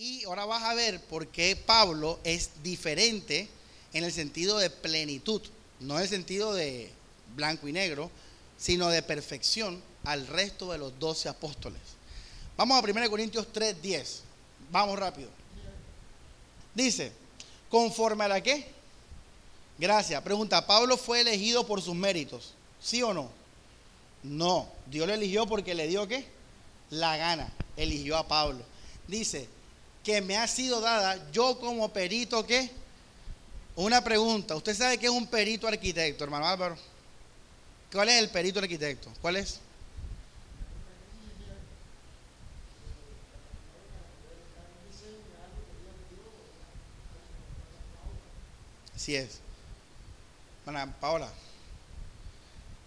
Y ahora vas a ver por qué Pablo es diferente en el sentido de plenitud, no en el sentido de blanco y negro, sino de perfección al resto de los doce apóstoles. Vamos a 1 Corintios 3, 10. Vamos rápido. Dice, conforme a la qué? Gracias. Pregunta, ¿Pablo fue elegido por sus méritos? ¿Sí o no? No, Dios lo eligió porque le dio qué? La gana. Eligió a Pablo. Dice, que me ha sido dada yo como perito qué? Una pregunta. ¿Usted sabe qué es un perito arquitecto, hermano Álvaro? ¿Cuál es el perito arquitecto? ¿Cuál es? Así es. Bueno, Paola.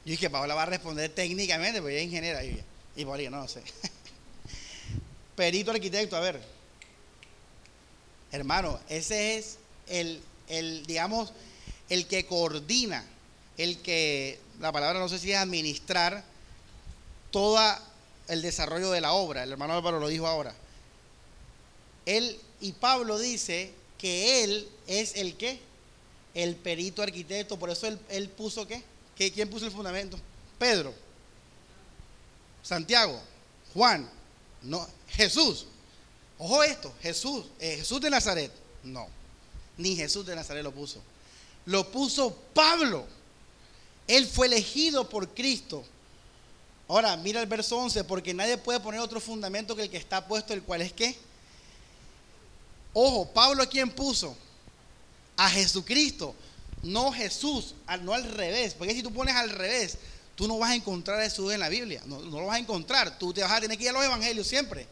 Yo dije, Paola va a responder técnicamente, porque ella es ingeniera. Y, y ahí, no, no sé. Perito arquitecto, a ver. Hermano, ese es el, el, digamos, el que coordina, el que, la palabra no sé si es administrar todo el desarrollo de la obra. El hermano Álvaro lo dijo ahora. Él y Pablo dice que él es el que el perito arquitecto, por eso él, puso qué? ¿Quién puso el fundamento? Pedro, Santiago, Juan, no, Jesús. Ojo esto, Jesús, eh, Jesús de Nazaret. No, ni Jesús de Nazaret lo puso. Lo puso Pablo. Él fue elegido por Cristo. Ahora, mira el verso 11, porque nadie puede poner otro fundamento que el que está puesto, el cual es qué. Ojo, Pablo a quién puso? a Jesucristo, no Jesús, no al revés. Porque si tú pones al revés, tú no vas a encontrar a Jesús en la Biblia, no, lo vas a encontrar. Tú te vas a tener que ir a los evangelios siempre.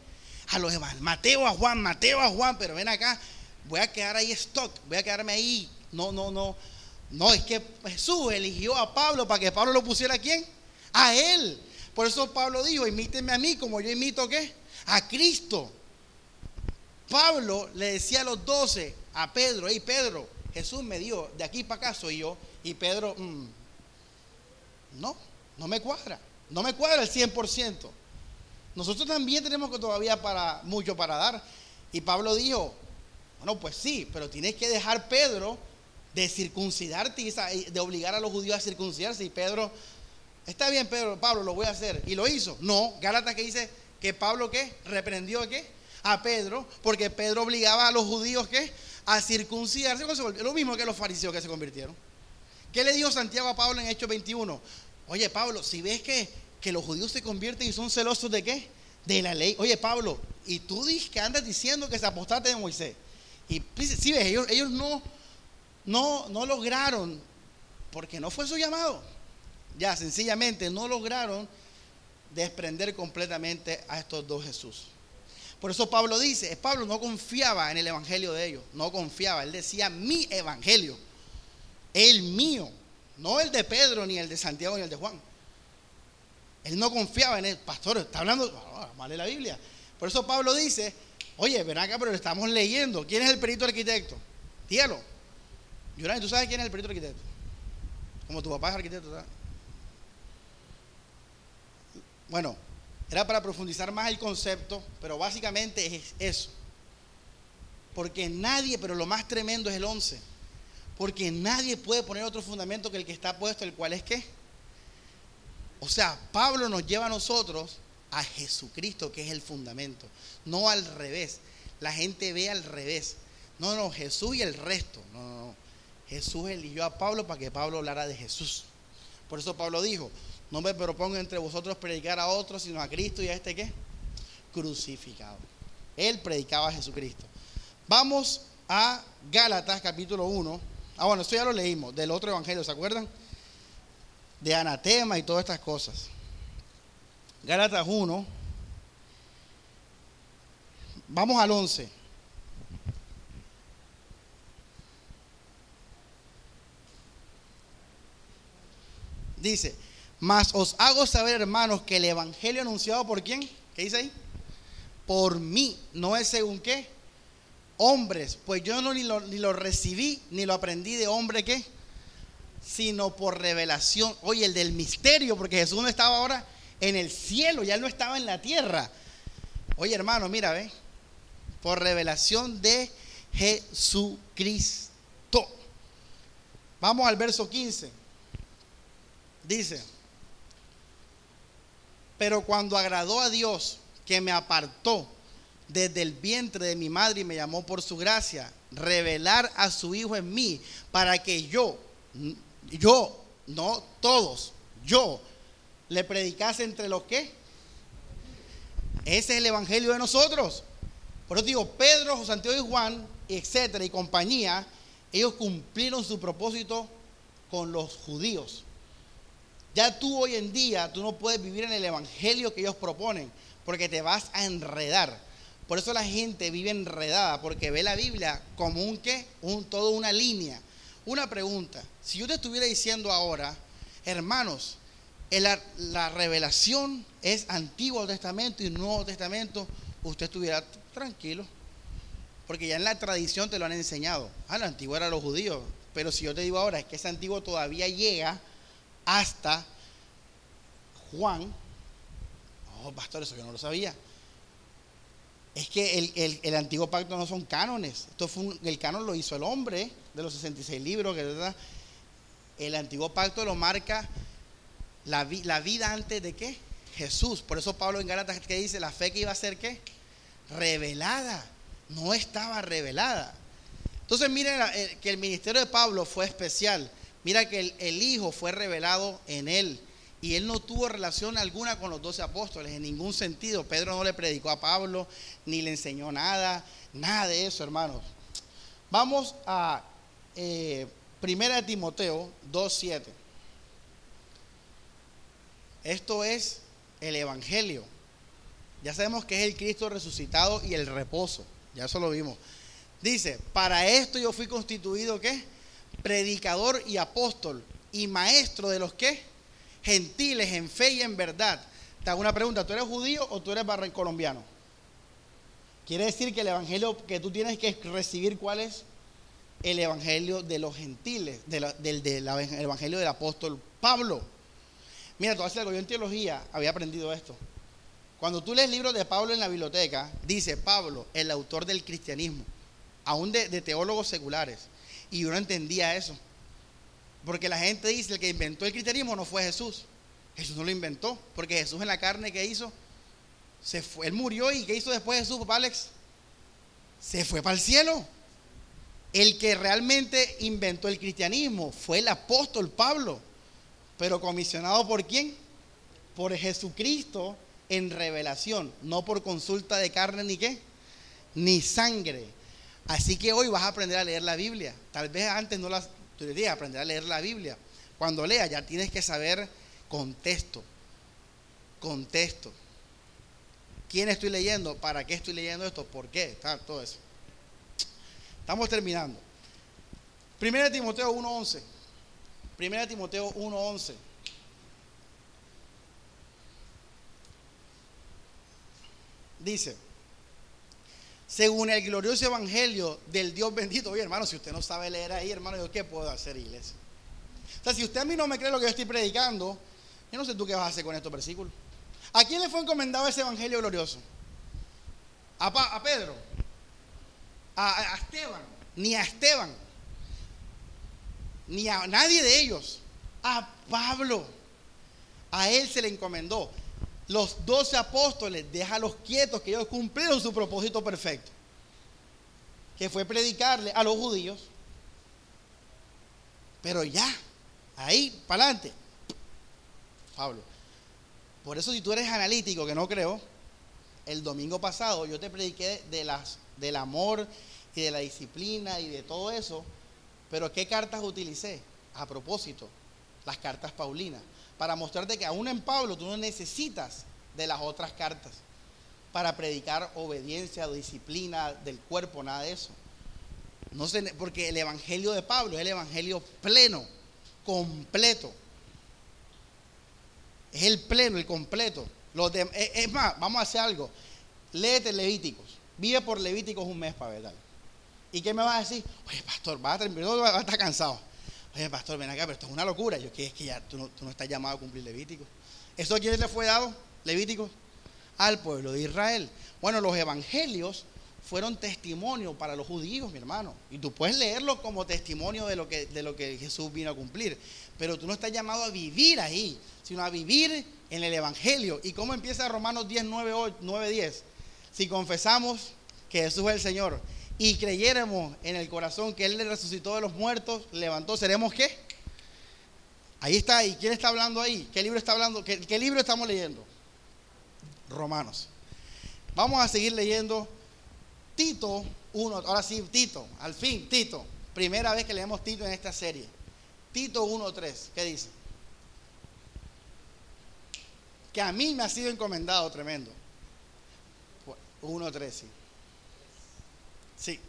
A los evangelios, Mateo a Juan, Mateo a Juan, pero ven acá, voy a quedar ahí stock, voy a quedarme ahí. No, no, no. No, es que Jesús eligió a Pablo para que Pablo lo pusiera a quién? A él. Por eso Pablo dijo, imítenme a mí como yo imito qué? A Cristo. Pablo le decía a los doce, a Pedro, hey Pedro, Jesús me dio, de aquí para acá soy yo, y Pedro, mm, no, no me cuadra, no me cuadra el 100%. Nosotros también tenemos que todavía para, mucho para dar. Y Pablo dijo, bueno, pues sí, pero tienes que dejar Pedro de circuncidarte y de obligar a los judíos a circuncidarse. Y Pedro, está bien, Pedro, Pablo, lo voy a hacer. Y lo hizo. No, Gálatas que dice que Pablo qué, reprendió a qué, a Pedro, porque Pedro obligaba a los judíos qué, a circuncidarse, lo mismo que los fariseos que se convirtieron. ¿Qué le dijo Santiago a Pablo en Hechos 21? Oye, Pablo, si ves que, que los judíos se convierten y son celosos de qué? De la ley. Oye, Pablo, y tú dices que andas diciendo que se apostaste de Moisés. Y si ves, ellos, ellos no, no, no lograron, porque no fue su llamado. Ya, sencillamente no lograron desprender completamente a estos dos Jesús. Por eso Pablo dice, Pablo no confiaba en el evangelio de ellos, no confiaba, él decía mi evangelio, el mío, no el de Pedro, ni el de Santiago, ni el de Juan. Él no confiaba en el pastor, está hablando, de la Biblia. Por eso Pablo dice, oye, ven acá, pero lo estamos leyendo. ¿Quién es el perito arquitecto? Dígalo. Yurani, ¿tú sabes quién es el perito arquitecto? Como tu papá es arquitecto, ¿sabes? Bueno, era para profundizar más el concepto, pero básicamente es eso. Porque nadie, pero lo más tremendo es el 11. Porque nadie puede poner otro fundamento que el que está puesto, el cual es qué. O sea, Pablo nos lleva a nosotros a Jesucristo, que es el fundamento, no al revés. La gente ve al revés. No, no, Jesús y el resto. No, no, no. Jesús eligió a Pablo para que Pablo hablara de Jesús. Por eso Pablo dijo, no me propongo entre vosotros predicar a otros, sino a Cristo y a este qué? Crucificado. Él predicaba a Jesucristo. Vamos a Gálatas capítulo 1. Ah, bueno, esto ya lo leímos, del otro evangelio, ¿se acuerdan? De anatema y todas estas cosas. Gálatas 1. Vamos al 11. Dice, mas os hago saber, hermanos, que el evangelio anunciado por quién? ¿Qué dice ahí? Por mí, no es según qué? Hombres, pues yo no ni lo, ni lo recibí, ni lo aprendí de hombre qué, sino por revelación. Oye, el del misterio, porque Jesús no estaba ahora en el cielo, ya no estaba en la tierra. Oye, hermano, mira, ve. por revelación de Jesucristo. Vamos al verso 15. Dice, pero cuando agradó a Dios que me apartó desde el vientre de mi madre y me llamó por su gracia, revelar a su Hijo en mí, para que yo, yo, no todos, yo, le predicase entre los que. Ese es el Evangelio de nosotros. Por eso digo, Pedro, Santiago y Juan, etcétera, y compañía, ellos cumplieron su propósito con los judíos. Ya tú hoy en día, tú no puedes vivir en el evangelio que ellos proponen, porque te vas a enredar. Por eso la gente vive enredada, porque ve la Biblia como un qué, un todo una línea. Una pregunta, si yo te estuviera diciendo ahora, hermanos, la, la revelación es Antiguo Testamento y Nuevo Testamento, usted estuviera tranquilo. Porque ya en la tradición te lo han enseñado. Ah, lo antiguo era los judíos. Pero si yo te digo ahora es que ese antiguo todavía llega hasta Juan. Oh, pastor, eso yo no lo sabía. Es que el, antiguo pacto no son cánones. Esto fue el canon lo hizo el hombre de los 66 libros. Que, el antiguo pacto lo marca la, la, vida antes de qué? Jesús. Por eso Pablo en Gálatas que dice la fe que iba a ser qué? Revelada. No estaba revelada. Entonces miren eh, que el ministerio de Pablo fue especial. Mira que el, Hijo fue revelado en él. Y él no tuvo relación alguna con los doce apóstoles, en ningún sentido. Pedro no le predicó a Pablo, ni le enseñó nada, nada de eso, hermanos. Vamos a eh, Primera de Timoteo 2.7. Esto es el Evangelio. Ya sabemos que es el Cristo resucitado y el reposo. Ya eso lo vimos. Dice, para esto yo fui constituido, ¿qué? predicador y apóstol y maestro de los que gentiles en fe y en verdad. Te hago una pregunta, ¿tú eres judío o tú eres barrio colombiano? Quiere decir que el evangelio que tú tienes que recibir, ¿cuál es? El evangelio de los gentiles, del, evangelio del apóstol Pablo. Mira, tú algo, yo en teología había aprendido esto. Cuando tú lees libros de Pablo en la biblioteca, dice Pablo, el autor del cristianismo, aún de teólogos seculares. Y yo no entendía eso. Porque la gente dice, el que inventó el cristianismo no fue Jesús. Jesús no lo inventó. Porque Jesús en la carne, ¿qué hizo? Se fue, él murió y ¿qué hizo después Jesús, papá Alex? Se fue para el cielo. El que realmente inventó el cristianismo fue el apóstol Pablo. Pero comisionado por quién? Por Jesucristo en revelación. No por consulta de carne ni qué. Ni sangre Así que hoy vas a aprender a leer la Biblia. Tal vez antes no las diría aprender a leer la Biblia. Cuando leas ya tienes que saber contexto. Contexto. ¿Quién estoy leyendo? ¿Para qué estoy leyendo esto? ¿Por qué? Está todo eso. Estamos terminando. Primera Timoteo 1.11. Primera Timoteo 1.11. Dice según el glorioso evangelio del Dios bendito. Oye, hermano, si usted no sabe leer ahí, hermano, ¿yo qué puedo hacer, iglesia? O sea, si usted a mí no me cree lo que yo estoy predicando, yo no sé tú qué vas a hacer con estos versículos. ¿A quién le fue encomendado ese evangelio glorioso? A, Pedro, a, Esteban, ni a Esteban, ni a nadie de ellos, a Pablo. A él se le encomendó los doce apóstoles, déjalos quietos, que ellos cumplieron su propósito perfecto, que fue predicarle a los judíos. Pero ya, ahí, para adelante. Pablo. Por eso si tú eres analítico, que no creo, el domingo pasado yo te prediqué de las, del amor y de la disciplina y de todo eso, pero ¿qué cartas utilicé? A propósito, las cartas paulinas para mostrarte que aún en Pablo tú no necesitas de las otras cartas para predicar obediencia disciplina del cuerpo, nada de eso. No porque el evangelio de Pablo es el evangelio pleno, completo. Es el pleno, el completo. es más, vamos a hacer algo. Léete Levíticos. Vive por Levíticos un mes para ver. ¿Y qué me vas a decir? Oye, pastor, vas a, terminar, vas a estar cansado. Oye, pastor, ven acá, pero esto es una locura. Yo, que es que ya tú no, estás llamado a cumplir Levítico. ¿Eso a quién le fue dado? Levítico. Al pueblo de Israel. Bueno, los evangelios fueron testimonio para los judíos, mi hermano. Y tú puedes leerlo como testimonio de lo que, de lo que Jesús vino a cumplir. Pero tú no estás llamado a vivir ahí, sino a vivir en el Evangelio. ¿Y cómo empieza Romanos 10, 9, 9 10? Si confesamos que Jesús es el Señor y creyéramos en el corazón que Él le resucitó de los muertos, levantó, ¿seremos qué? Ahí está, ¿y quién está hablando ahí? ¿Qué libro está hablando? ¿Qué, libro estamos leyendo? Romanos. Vamos a seguir leyendo Tito 1, ahora sí, Tito, al fin, Tito. Primera vez que leemos Tito en esta serie. Tito 1.3, ¿qué dice? Que a mí me ha sido encomendado tremendo. 1.3, sí. Sí.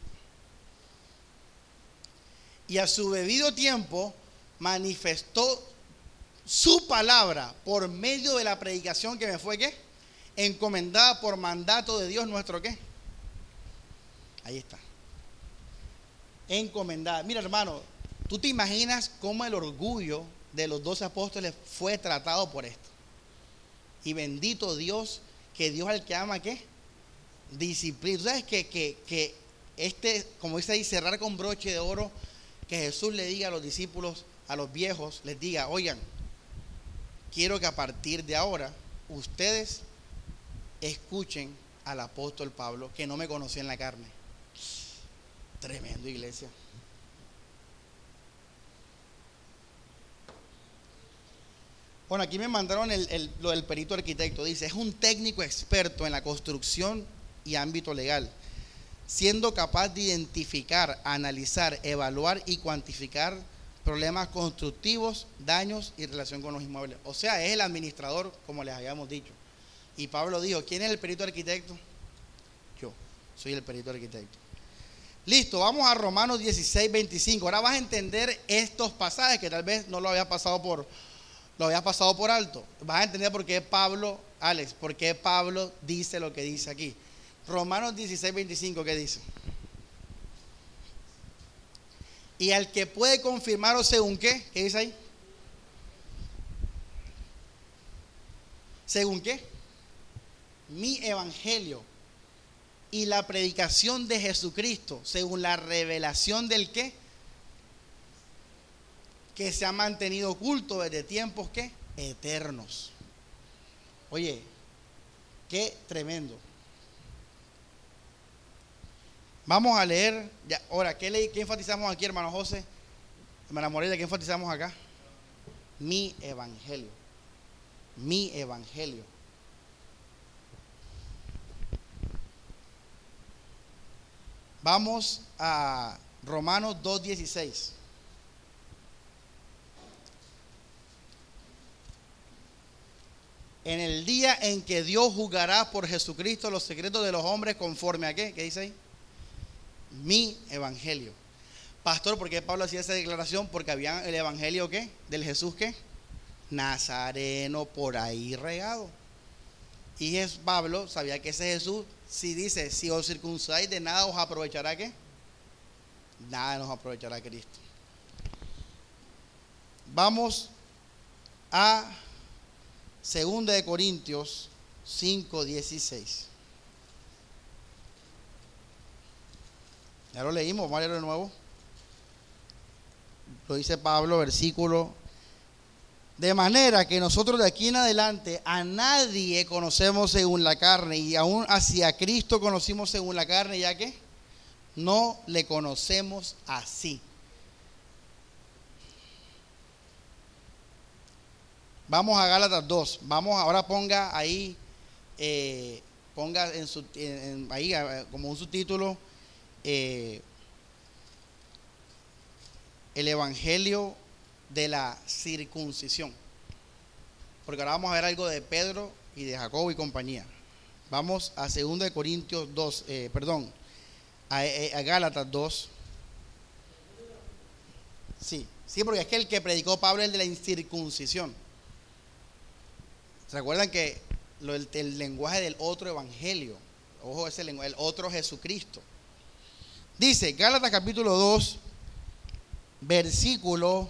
Y a su debido tiempo manifestó su palabra por medio de la predicación que me fue qué? Encomendada por mandato de Dios nuestro qué? Ahí está. Encomendada. Mira, hermano, tú te imaginas cómo el orgullo de los doce apóstoles fue tratado por esto. Y bendito Dios, que Dios al que ama, ¿qué? Disciplina. ¿Tú sabes que, que, que este, como dice ahí, cerrar con broche de oro, que Jesús le diga a los discípulos, a los viejos, les diga, oigan, quiero que a partir de ahora ustedes escuchen al apóstol Pablo, que no me conocía en la carne Tremendo iglesia. Bueno, aquí me mandaron lo del perito arquitecto. Dice, es un técnico experto en la construcción y ámbito legal, siendo capaz de identificar, analizar, evaluar y cuantificar problemas constructivos, daños y relación con los inmuebles. O sea, es el administrador, como les habíamos dicho. Y Pablo dijo, ¿quién es el perito arquitecto? Yo, soy el perito arquitecto. Listo, vamos a Romanos 16, 25. Ahora vas a entender estos pasajes que tal vez no lo había pasado por, lo había pasado por alto. Vas a entender por qué Pablo, Alex, por qué Pablo dice lo que dice aquí. Romanos 16, 25, ¿qué dice? Y al que puede confirmaros según qué, ¿qué dice ahí? ¿Según qué? Mi evangelio y la predicación de Jesucristo, según la revelación del qué, que se ha mantenido oculto desde tiempos que eternos. Oye, qué tremendo. Vamos a leer, ya, ahora, ¿qué, ¿qué enfatizamos aquí, hermano José? Hermana Morelia, ¿qué enfatizamos acá? Mi evangelio. Mi evangelio. Vamos a Romanos 2.16. En el día en que Dios juzgará por Jesucristo los secretos de los hombres conforme a qué? ¿Qué dice ahí? Mi evangelio. Pastor, ¿por qué Pablo hacía esa declaración? Porque había el evangelio qué? Del Jesús qué? Nazareno por ahí regado. Y es Pablo sabía que ese Jesús si dice, si os circuncidáis de nada os aprovechará qué? Nada nos aprovechará Cristo. Vamos a 2 de Corintios 5, 16. Ya lo leímos, vamos a leerlo de nuevo. Lo dice Pablo, versículo de manera que nosotros de aquí en adelante a nadie conocemos según la carne y aún hacia Cristo conocimos según la carne, ya que no le conocemos así. Vamos a Gálatas 2. Vamos, ahora ponga ahí, eh, ponga en su, ahí como un subtítulo eh, el Evangelio de la circuncisión. Porque ahora vamos a ver algo de Pedro y de Jacobo y compañía. Vamos a 2 Corintios 2, eh, perdón, a, eh, a, Gálatas 2. Sí, sí, porque es que el que predicó Pablo es el de la incircuncisión. ¿Se acuerdan que el, lenguaje del otro evangelio? Ojo, ese lenguaje, el otro Jesucristo. Dice, Gálatas capítulo 2, versículo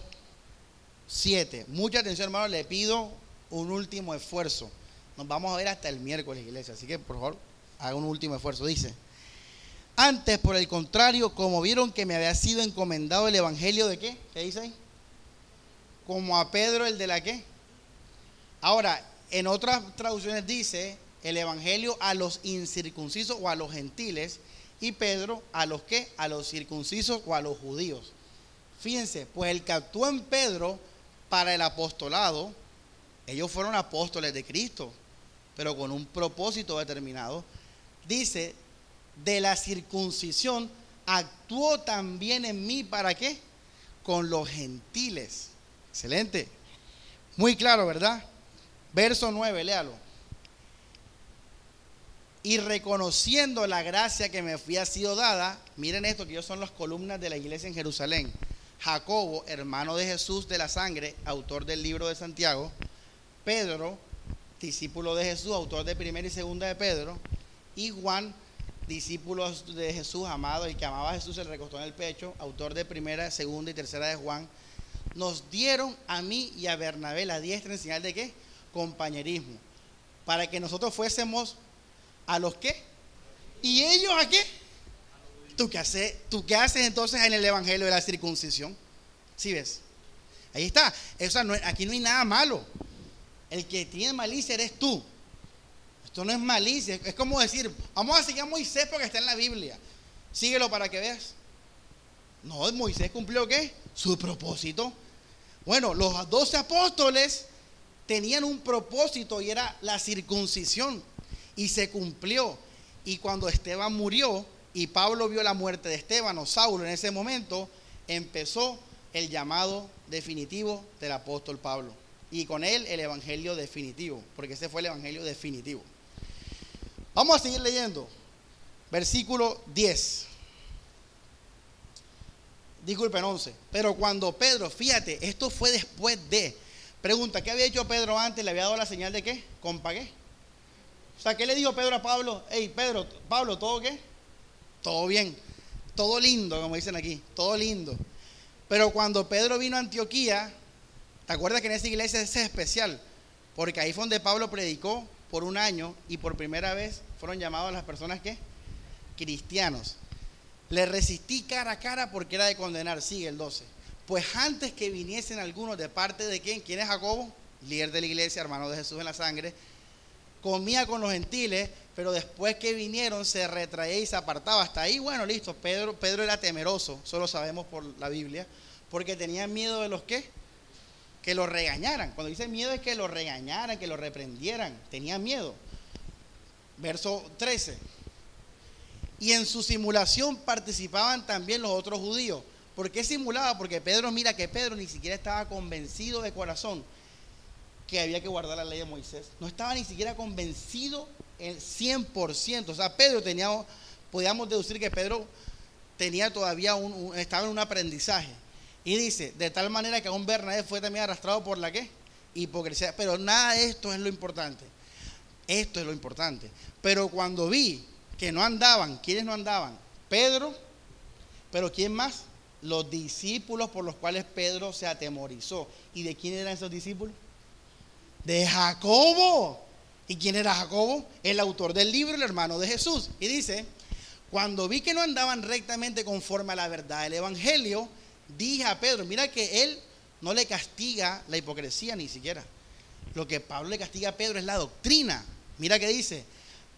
7. Mucha atención, hermano, le pido un último esfuerzo. Nos vamos a ver hasta el miércoles, iglesia. Así que, por favor, haga un último esfuerzo. Dice, Antes, por el contrario, como vieron que me había sido encomendado el evangelio de qué? ¿Qué dice ahí? Como a Pedro el de la qué. Ahora, en otras traducciones dice el evangelio a los incircuncisos o a los gentiles y Pedro a los qué? A los circuncisos o a los judíos. Fíjense, pues el que actuó en Pedro para el apostolado, ellos fueron apóstoles de Cristo, pero con un propósito determinado. Dice, de la circuncisión actuó también en mí para qué? Con los gentiles. Excelente. Muy claro, ¿verdad? Verso 9, léalo. Y reconociendo la gracia que me había sido dada, miren esto, que ellos son las columnas de la iglesia en Jerusalén. Jacobo, hermano de Jesús de la sangre, autor del libro de Santiago. Pedro, discípulo de Jesús, autor de primera y segunda de Pedro. Y Juan, discípulos de Jesús, amado, el que amaba a Jesús, se le recostó en el pecho, autor de primera, segunda y tercera de Juan, nos dieron a mí y a Bernabé la diestra en señal de qué? Compañerismo. Para que nosotros fuésemos a los qué? ¿Y ellos a qué? ¿Tú qué, haces, ¿Tú qué haces entonces en el Evangelio de la circuncisión? ¿Sí ves? Ahí está. aquí no hay nada malo. El que tiene malicia eres tú. Esto no es malicia, es como decir, vamos a seguir a Moisés porque está en la Biblia. Síguelo para que veas. No, Moisés cumplió qué? Su propósito. Bueno, los doce apóstoles tenían un propósito y era la circuncisión. Y se cumplió. Y cuando Esteban murió y Pablo vio la muerte de Esteban o Saulo en ese momento, empezó el llamado definitivo del apóstol Pablo. Y con él el evangelio definitivo, porque ese fue el evangelio definitivo. Vamos a seguir leyendo. Versículo 10. Disculpen, 11. Pero cuando Pedro, fíjate, esto fue después de. Pregunta, ¿qué había hecho Pedro antes? ¿Le había dado la señal de qué? ¿Compagué? O sea, ¿qué le dijo Pedro a Pablo? Hey, Pedro, Pablo, ¿todo qué? Todo bien. Todo lindo, como dicen aquí. Todo lindo. Pero cuando Pedro vino a Antioquía, ¿te acuerdas que en esa iglesia es especial? Porque ahí fue donde Pablo predicó por un año y por primera vez fueron llamados las personas que cristianos. Le resistí cara a cara porque era de condenar. Sigue el 12. Pues antes que viniesen algunos de parte de quién, ¿quién es Jacobo? Líder de la iglesia, hermano de Jesús en la sangre. Comía con los gentiles, pero después que vinieron se retraía y se apartaba. Hasta ahí, bueno, listo. Pedro, Pedro era temeroso, solo sabemos por la Biblia, porque tenía miedo de los que que lo regañaran. Cuando dice miedo es que lo regañaran, que lo reprendieran. Tenía miedo. Verso 13. Y en su simulación participaban también los otros judíos. ¿Por qué simulaba? Porque Pedro, mira que Pedro ni siquiera estaba convencido de corazón que había que guardar la ley de Moisés. No estaba ni siquiera convencido el 100%. O sea, Pedro tenía, podíamos deducir que Pedro tenía todavía un, estaba en un aprendizaje. Y dice, de tal manera que aún Bernabé fue también arrastrado por la qué? Hipocresía. Pero nada de esto es lo importante. Esto es lo importante. Pero cuando vi que no andaban, ¿quiénes no andaban? Pedro, pero ¿quién más? Los discípulos por los cuales Pedro se atemorizó. ¿Y de quién eran esos discípulos? De Jacobo. ¿Y quién era Jacobo? El autor del libro, el hermano de Jesús. Y dice, cuando vi que no andaban rectamente conforme a la verdad del Evangelio, dije a Pedro, mira que él no le castiga la hipocresía ni siquiera. Lo que Pablo le castiga a Pedro es la doctrina. Mira que dice,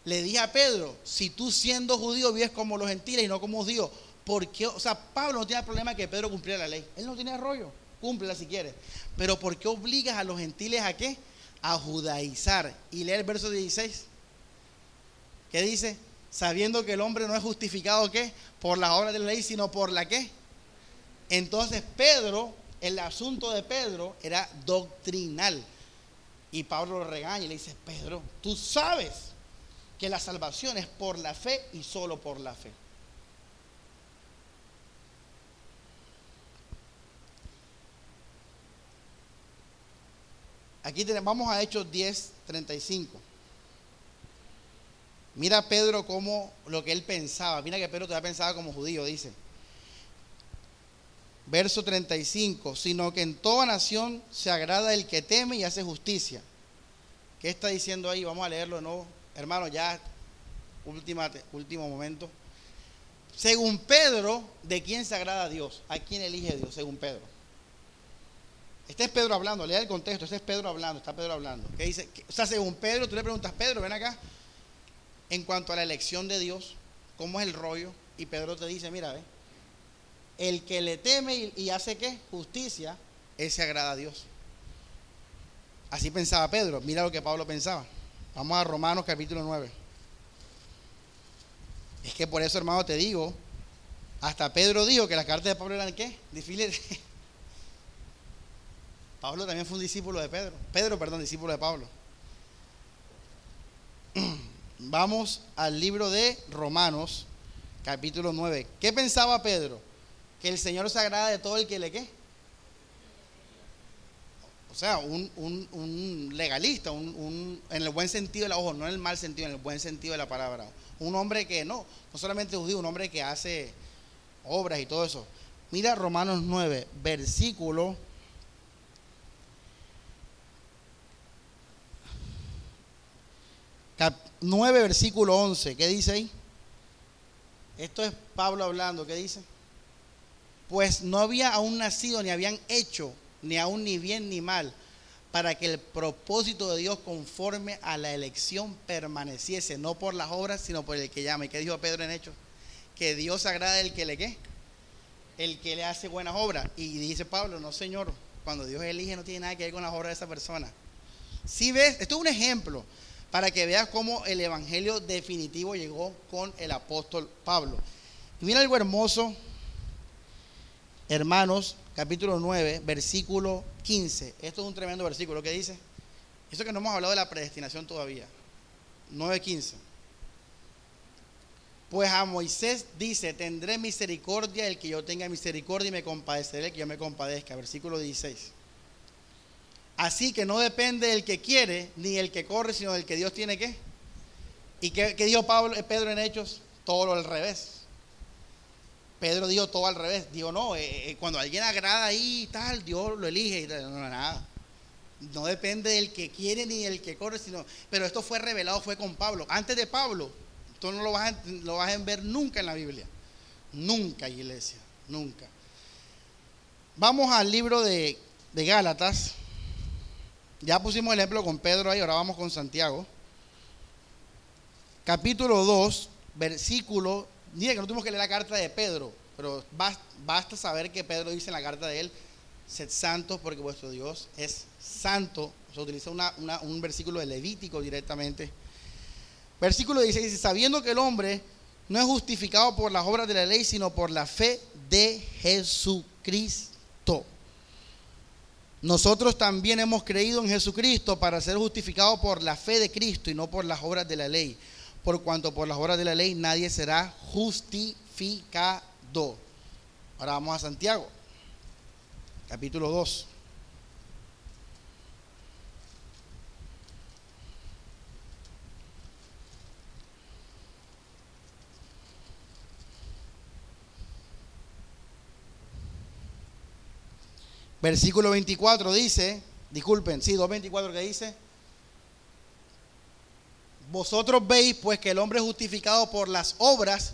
le dije a Pedro, si tú siendo judío vives como los gentiles y no como judíos, ¿por qué? O sea, Pablo no tiene problema que Pedro cumpliera la ley. Él no tiene rollo, cúmplela si quiere. Pero ¿por qué obligas a los gentiles a qué? A judaizar. Y lee el verso 16. ¿Qué dice? Sabiendo que el hombre no es justificado ¿qué? Por las obras de la ley, sino por la qué? Entonces Pedro, el asunto de Pedro era doctrinal. Y Pablo lo regaña y le dice, Pedro, tú sabes que la salvación es por la fe y solo por la fe. Aquí tenemos, vamos a Hechos 10, 35. Mira Pedro como lo que él pensaba. Mira que Pedro todavía pensaba como judío, dice verso 35, sino que en toda nación se agrada el que teme y hace justicia. ¿Qué está diciendo ahí? Vamos a leerlo de nuevo. Hermano, ya último momento. según Pedro, ¿de quién se agrada a Dios? ¿A quién elige Dios? Según Pedro. Este es Pedro hablando, lea el contexto, este es Pedro hablando, está Pedro hablando. ¿Qué dice? O sea, según Pedro, tú le preguntas, Pedro, ven acá, en cuanto a la elección de Dios, ¿cómo es el rollo? Y Pedro te dice, mira, ve, el que le teme y, hace qué? Justicia, ese agrada a Dios. Así pensaba Pedro, mira lo que Pablo pensaba. Vamos a Romanos capítulo 9. Es que por eso, hermano, te digo, hasta Pedro dijo que las cartas de Pablo eran qué? Difíciles. Pablo también fue un discípulo de Pedro. Pedro, perdón, discípulo de Pablo. Vamos al libro de Romanos, capítulo 9. ¿Qué pensaba Pedro? Que el Señor se agrada de todo el que le qué. O sea, un, legalista, un, en el buen sentido de la ojo, no en el mal sentido, en el buen sentido de la palabra. Un hombre que no, no solamente judío, un hombre que hace obras y todo eso. Mira Romanos 9, versículo 9, versículo 11. ¿Qué dice ahí? Esto es Pablo hablando. ¿Qué dice? Pues no había aún nacido, ni habían hecho, ni aún ni bien ni mal, para que el propósito de Dios conforme a la elección permaneciese, no por las obras, sino por el que llama. ¿Y qué dijo Pedro en Hechos? Que Dios agrada el que le qué? El que le hace buenas obras. Y dice Pablo, no señor, cuando Dios elige no tiene nada que ver con las obras de esa persona. Si ves, esto es un ejemplo para que veas cómo el evangelio definitivo llegó con el apóstol Pablo. Y mira algo hermoso, hermanos, capítulo 9, versículo 15. Esto es un tremendo versículo. ¿Qué dice? Eso que no hemos hablado de la predestinación todavía. 9.15. Pues a Moisés dice, tendré misericordia el que yo tenga misericordia y me compadeceré el que yo me compadezca. Versículo 16. Así que no depende del que quiere ni el que corre, sino del que Dios tiene que. ¿Y qué, dijo Pablo, eh, Pedro en Hechos? Todo al revés. Pedro dijo todo al revés. Dijo, no, eh, eh, cuando alguien agrada ahí y tal, Dios lo elige y No, no, nada. No depende del que quiere ni del que corre, sino. Pero esto fue revelado, fue con Pablo. Antes de Pablo, tú no lo vas a, lo vas a ver nunca en la Biblia. Nunca, iglesia, nunca. Vamos al libro de, de Gálatas. Ya pusimos el ejemplo con Pedro ahí, ahora vamos con Santiago. Capítulo 2, versículo. Mira que no tuvimos que leer la carta de Pedro, pero basta saber que Pedro dice en la carta de él: Sed santos porque vuestro Dios es santo. Se utiliza un versículo de Levítico directamente. Versículo 16 dice: Sabiendo que el hombre no es justificado por las obras de la ley, sino por la fe de Jesucristo. Nosotros también hemos creído en Jesucristo para ser justificados por la fe de Cristo y no por las obras de la ley. Por cuanto por las obras de la ley nadie será justificado. Ahora vamos a Santiago, capítulo 2. Versículo 24 dice, disculpen, sí, 2.24 que dice, vosotros veis pues que el hombre justificado por las obras,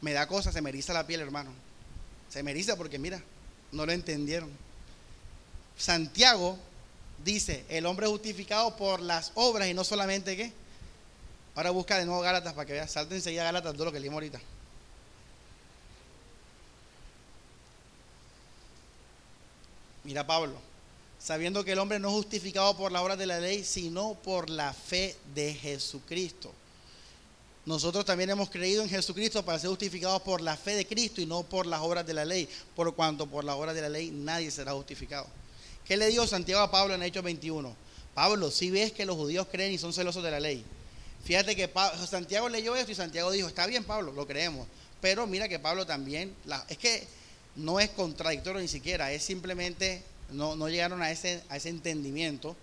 me da cosa, se me eriza la piel, hermano. Se me eriza porque mira, no lo entendieron. Santiago dice, el hombre justificado por las obras y no solamente qué. Ahora busca de nuevo Gálatas para que veas, salte enseguida Gálatas todo lo que leímos ahorita. Mira Pablo, sabiendo que el hombre no es justificado por la obra de la ley, sino por la fe de Jesucristo. Nosotros también hemos creído en Jesucristo para ser justificados por la fe de Cristo y no por las obras de la ley, por cuanto por las obras de la ley nadie será justificado. ¿Qué le dijo Santiago a Pablo en Hechos 21? Pablo, si ves que los judíos creen y son celosos de la ley. Fíjate que Santiago leyó esto y Santiago dijo, está bien Pablo, lo creemos. Pero mira que Pablo también, es que no es contradictorio ni siquiera, es simplemente, no, llegaron a ese, a ese entendimiento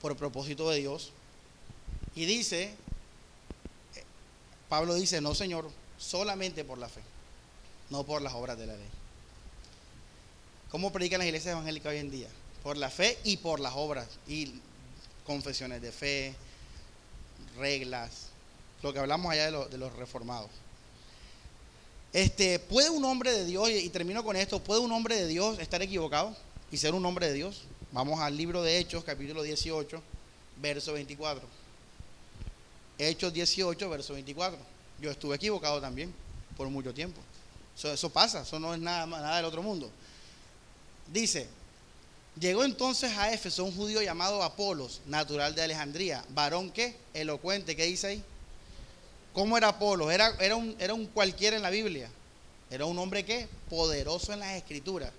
por propósito de Dios. Y dice, Pablo dice, no Señor, solamente por la fe, no por las obras de la ley. ¿Cómo predican las iglesias evangélicas hoy en día? Por la fe y por las obras, y confesiones de fe, reglas, lo que hablamos allá de, de los reformados. Este, ¿Puede un hombre de Dios, y termino con esto, ¿puede un hombre de Dios estar equivocado y ser un hombre de Dios? Vamos al libro de Hechos, capítulo 18, verso 24. Hechos 18, verso 24. Yo estuve equivocado también por mucho tiempo. Eso, pasa, eso no es nada, nada del otro mundo. Dice, llegó entonces a Éfeso un judío llamado Apolos, natural de Alejandría, varón que, elocuente, ¿qué dice ahí? ¿Cómo era Apolo? Era, era, un, era un cualquiera en la Biblia. Era un hombre que poderoso en las escrituras.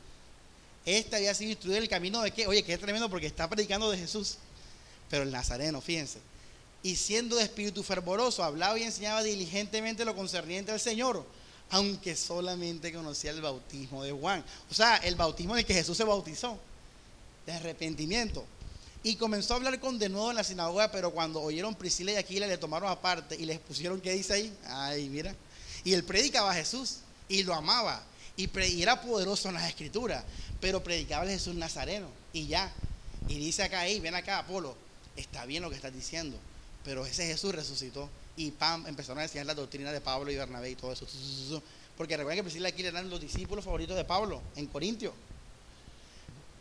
Este había sido instruido en el camino de que, oye, que es tremendo porque está predicando de Jesús. Pero el nazareno, fíjense. Y siendo de espíritu fervoroso, hablaba y enseñaba diligentemente lo concerniente al Señor, aunque solamente conocía el bautismo de Juan. O sea, el bautismo en el que Jesús se bautizó, de arrepentimiento. Y comenzó a hablar con de nuevo en la sinagoga, pero cuando oyeron Priscila y Aquila le tomaron aparte y les pusieron, ¿qué dice ahí? Ay, mira. Y él predicaba a Jesús y lo amaba y, era poderoso en las escrituras, pero predicaba a Jesús Nazareno y ya. Y dice acá, ahí, ven acá, Apolo, está bien lo que estás diciendo, pero ese Jesús resucitó y pam, empezaron a enseñar la doctrina de Pablo y Bernabé y todo eso. Porque recuerden que Priscila y Aquila eran los discípulos favoritos de Pablo en Corintio.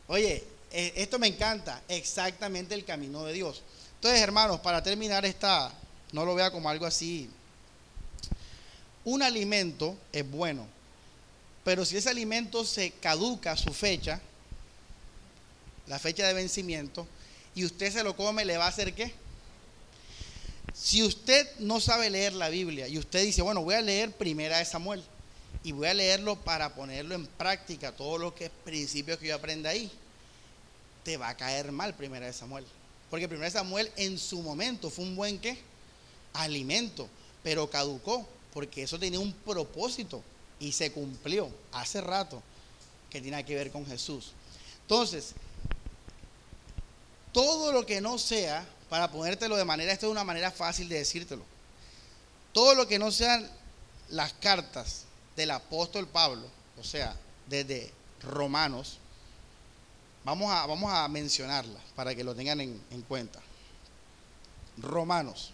Oye, eh, esto me encanta, exactamente el camino de Dios. Entonces, hermanos, para terminar esta, no lo vea como algo así. Un alimento es bueno, pero si ese alimento se caduca su fecha, la fecha de vencimiento, y usted se lo come, ¿le va a hacer qué? Si usted no sabe leer la Biblia y usted dice, bueno, voy a leer primera de Samuel y voy a leerlo para ponerlo en práctica, todo lo que es principios que yo aprenda ahí te va a caer mal Primera de Samuel. Porque Primera de Samuel en su momento fue un buen qué? Alimento, pero caducó, porque eso tenía un propósito y se cumplió hace rato que tiene que ver con Jesús. Entonces, todo lo que no sea, para ponértelo de manera, esto es una manera fácil de decírtelo, todo lo que no sean las cartas del apóstol Pablo, o sea, desde Romanos, Vamos a, vamos a mencionarla para que lo tengan en, en cuenta. Romanos,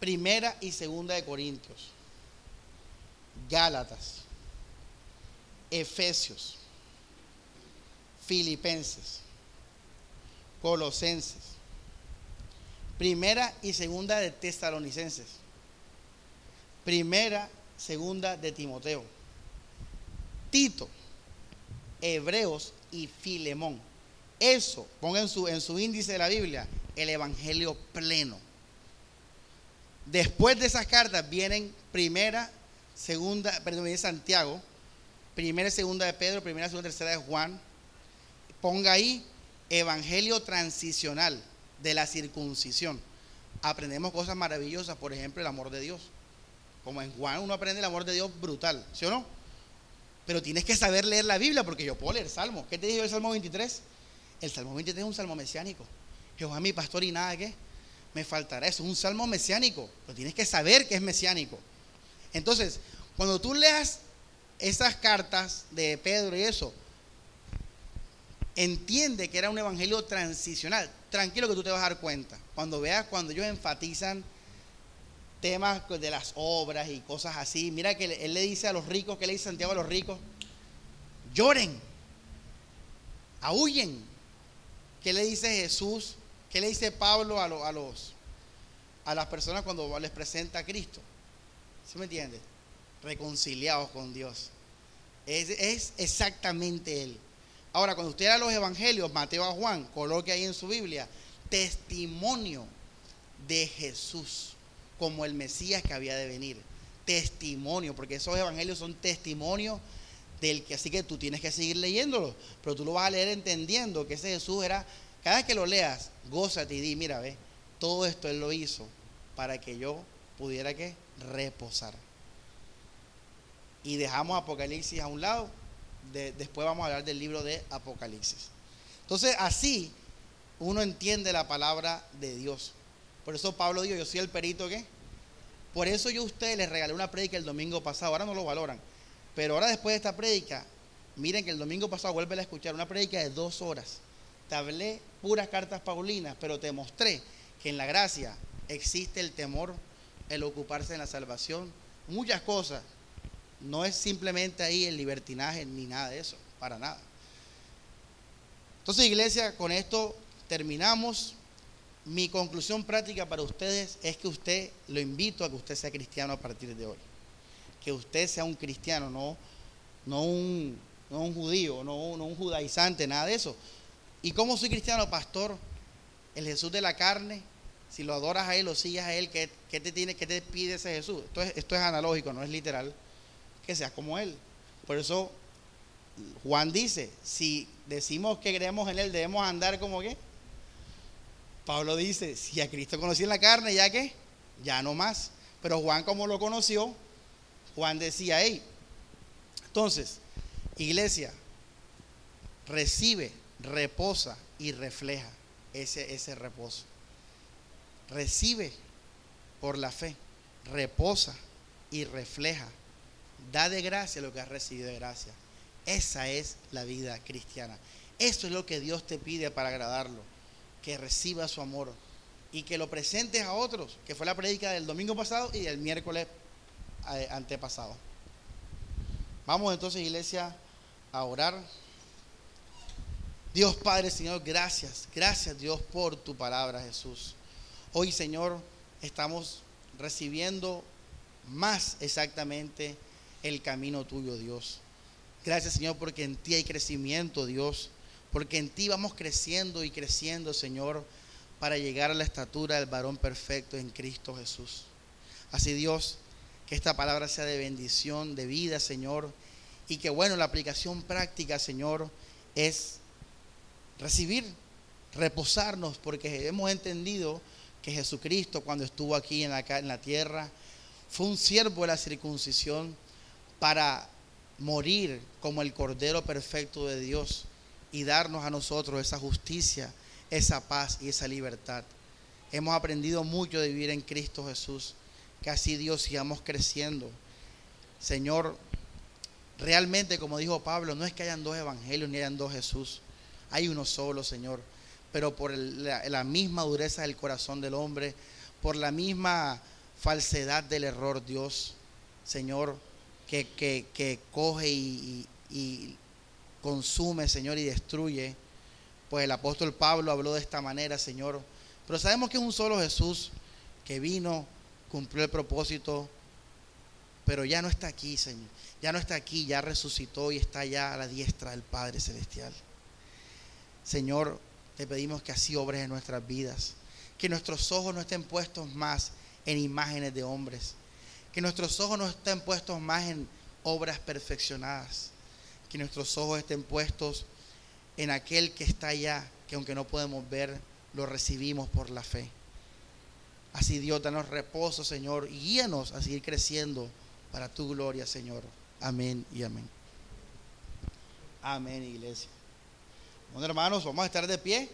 primera y segunda de Corintios, Gálatas, Efesios, Filipenses, Colosenses, primera y segunda de Tesalonicenses, primera, segunda de Timoteo, Tito, Hebreos y Filemón. Eso, pongan en su, en su índice de la Biblia, el Evangelio pleno. Después de esas cartas vienen primera, segunda, perdón, viene Santiago, primera y segunda de Pedro, primera, segunda, tercera de Juan. Ponga ahí Evangelio transicional de la circuncisión. Aprendemos cosas maravillosas, por ejemplo, el amor de Dios. Como en Juan uno aprende el amor de Dios brutal, ¿sí o no? Pero tienes que saber leer la Biblia porque yo puedo leer Salmo. ¿Qué te dijo el Salmo 23? El Salmo 23 es un salmo mesiánico. Jehová mi pastor y nada que me faltará. Eso es un salmo mesiánico. Pero tienes que saber que es mesiánico. Entonces, cuando tú leas esas cartas de Pedro y eso, entiende que era un evangelio transicional. Tranquilo que tú te vas a dar cuenta. Cuando veas, cuando ellos enfatizan temas de las obras y cosas así. Mira que él le dice a los ricos, que le dice Santiago a los ricos? Lloren, aúllen. ¿Qué le dice Jesús? ¿Qué le dice Pablo a, a, los, a las personas cuando les presenta a Cristo? ¿Sí me entiende? Reconciliados con Dios. Es, es exactamente Él. Ahora, cuando usted a los evangelios, Mateo a Juan, coloque ahí en su Biblia, testimonio de Jesús como el Mesías que había de venir. Testimonio, porque esos evangelios son testimonios del que así que tú tienes que seguir leyéndolo, pero tú lo vas a leer entendiendo que ese Jesús era, cada vez que lo leas, gózate y di, mira, ve, todo esto Él lo hizo para que yo pudiera que reposar. Y dejamos Apocalipsis a un lado, después vamos a hablar del libro de Apocalipsis. Entonces así uno entiende la palabra de Dios. Por eso Pablo dijo, yo soy el perito que. Por eso yo a ustedes les regalé una prédica el domingo pasado, ahora no lo valoran. Pero ahora después de esta prédica, miren que el domingo pasado vuelve a escuchar una prédica de dos horas. Te hablé puras cartas paulinas, pero te mostré que en la gracia existe el temor, el ocuparse en la salvación muchas cosas. No es simplemente ahí el libertinaje ni nada de eso, para nada. Entonces, iglesia, con esto terminamos. Mi conclusión práctica para ustedes es que usted lo invito a que usted sea cristiano a partir de hoy. Que usted sea un cristiano, no, no, un, no un judío, no, no un judaizante, nada de eso. ¿Y cómo soy cristiano, pastor? El Jesús de la carne, si lo adoras a Él, lo sigues a Él, ¿qué, te, tiene, qué te pide ese Jesús? Esto es, esto es analógico, no es literal. Que seas como Él. Por eso Juan dice, si decimos que creemos en Él, debemos andar como qué. Pablo dice, si a Cristo conocí en la carne, ya que, ya no más. Pero Juan como lo conoció, Juan decía, hey, entonces, iglesia, recibe, reposa y refleja ese, ese reposo. Recibe por la fe, reposa y refleja. Da de gracia lo que has recibido de gracia. Esa es la vida cristiana. Eso es lo que Dios te pide para agradarlo que reciba su amor y que lo presentes a otros, que fue la predica del domingo pasado y del miércoles eh, antepasado. Vamos entonces, iglesia, a orar. Dios Padre, Señor, gracias, gracias Dios por tu palabra, Jesús. Hoy, Señor, estamos recibiendo más exactamente el camino tuyo, Dios. Gracias, Señor, porque en ti hay crecimiento, Dios porque en ti vamos creciendo y creciendo, Señor, para llegar a la estatura del varón perfecto en Cristo Jesús. Así Dios, que esta palabra sea de bendición, de vida, Señor, y que bueno, la aplicación práctica, Señor, es recibir, reposarnos, porque hemos entendido que Jesucristo cuando estuvo aquí en la, en la tierra fue un siervo de la circuncisión para morir como el Cordero perfecto de Dios y darnos a nosotros esa justicia, esa paz y esa libertad. Hemos aprendido mucho de vivir en Cristo Jesús. Que así Dios sigamos creciendo. Señor, realmente como dijo Pablo, no es que hayan dos evangelios ni hayan dos Jesús. Hay uno solo, Señor. Pero por la, misma dureza del corazón del hombre, por la misma falsedad del error, Dios, Señor, que, que, coge y, y consume, Señor, y destruye. Pues el apóstol Pablo habló de esta manera, Señor. Pero sabemos que es un solo Jesús que vino, cumplió el propósito, pero ya no está aquí, Señor. Ya no está aquí, ya resucitó y está ya a la diestra del Padre Celestial. Señor, te pedimos que así obres en nuestras vidas. Que nuestros ojos no estén puestos más en imágenes de hombres. Que nuestros ojos no estén puestos más en obras perfeccionadas que nuestros ojos estén puestos en aquel que está allá, que aunque no podemos ver, lo recibimos por la fe. Así Dios, danos reposo, Señor, y guíanos a seguir creciendo para tu gloria, Señor. Amén y amén. Amén, iglesia. Bueno, hermanos, vamos a estar de pie.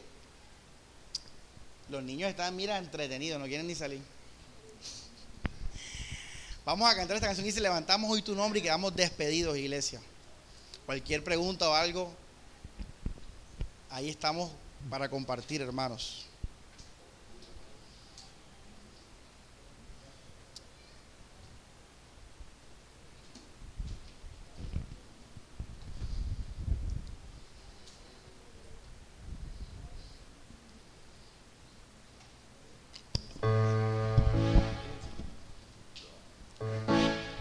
Los niños están, mira, entretenidos, no quieren ni salir. Vamos a cantar esta canción y se levantamos hoy tu nombre y quedamos despedidos, iglesia. Cualquier pregunta o algo, ahí estamos para compartir, hermanos.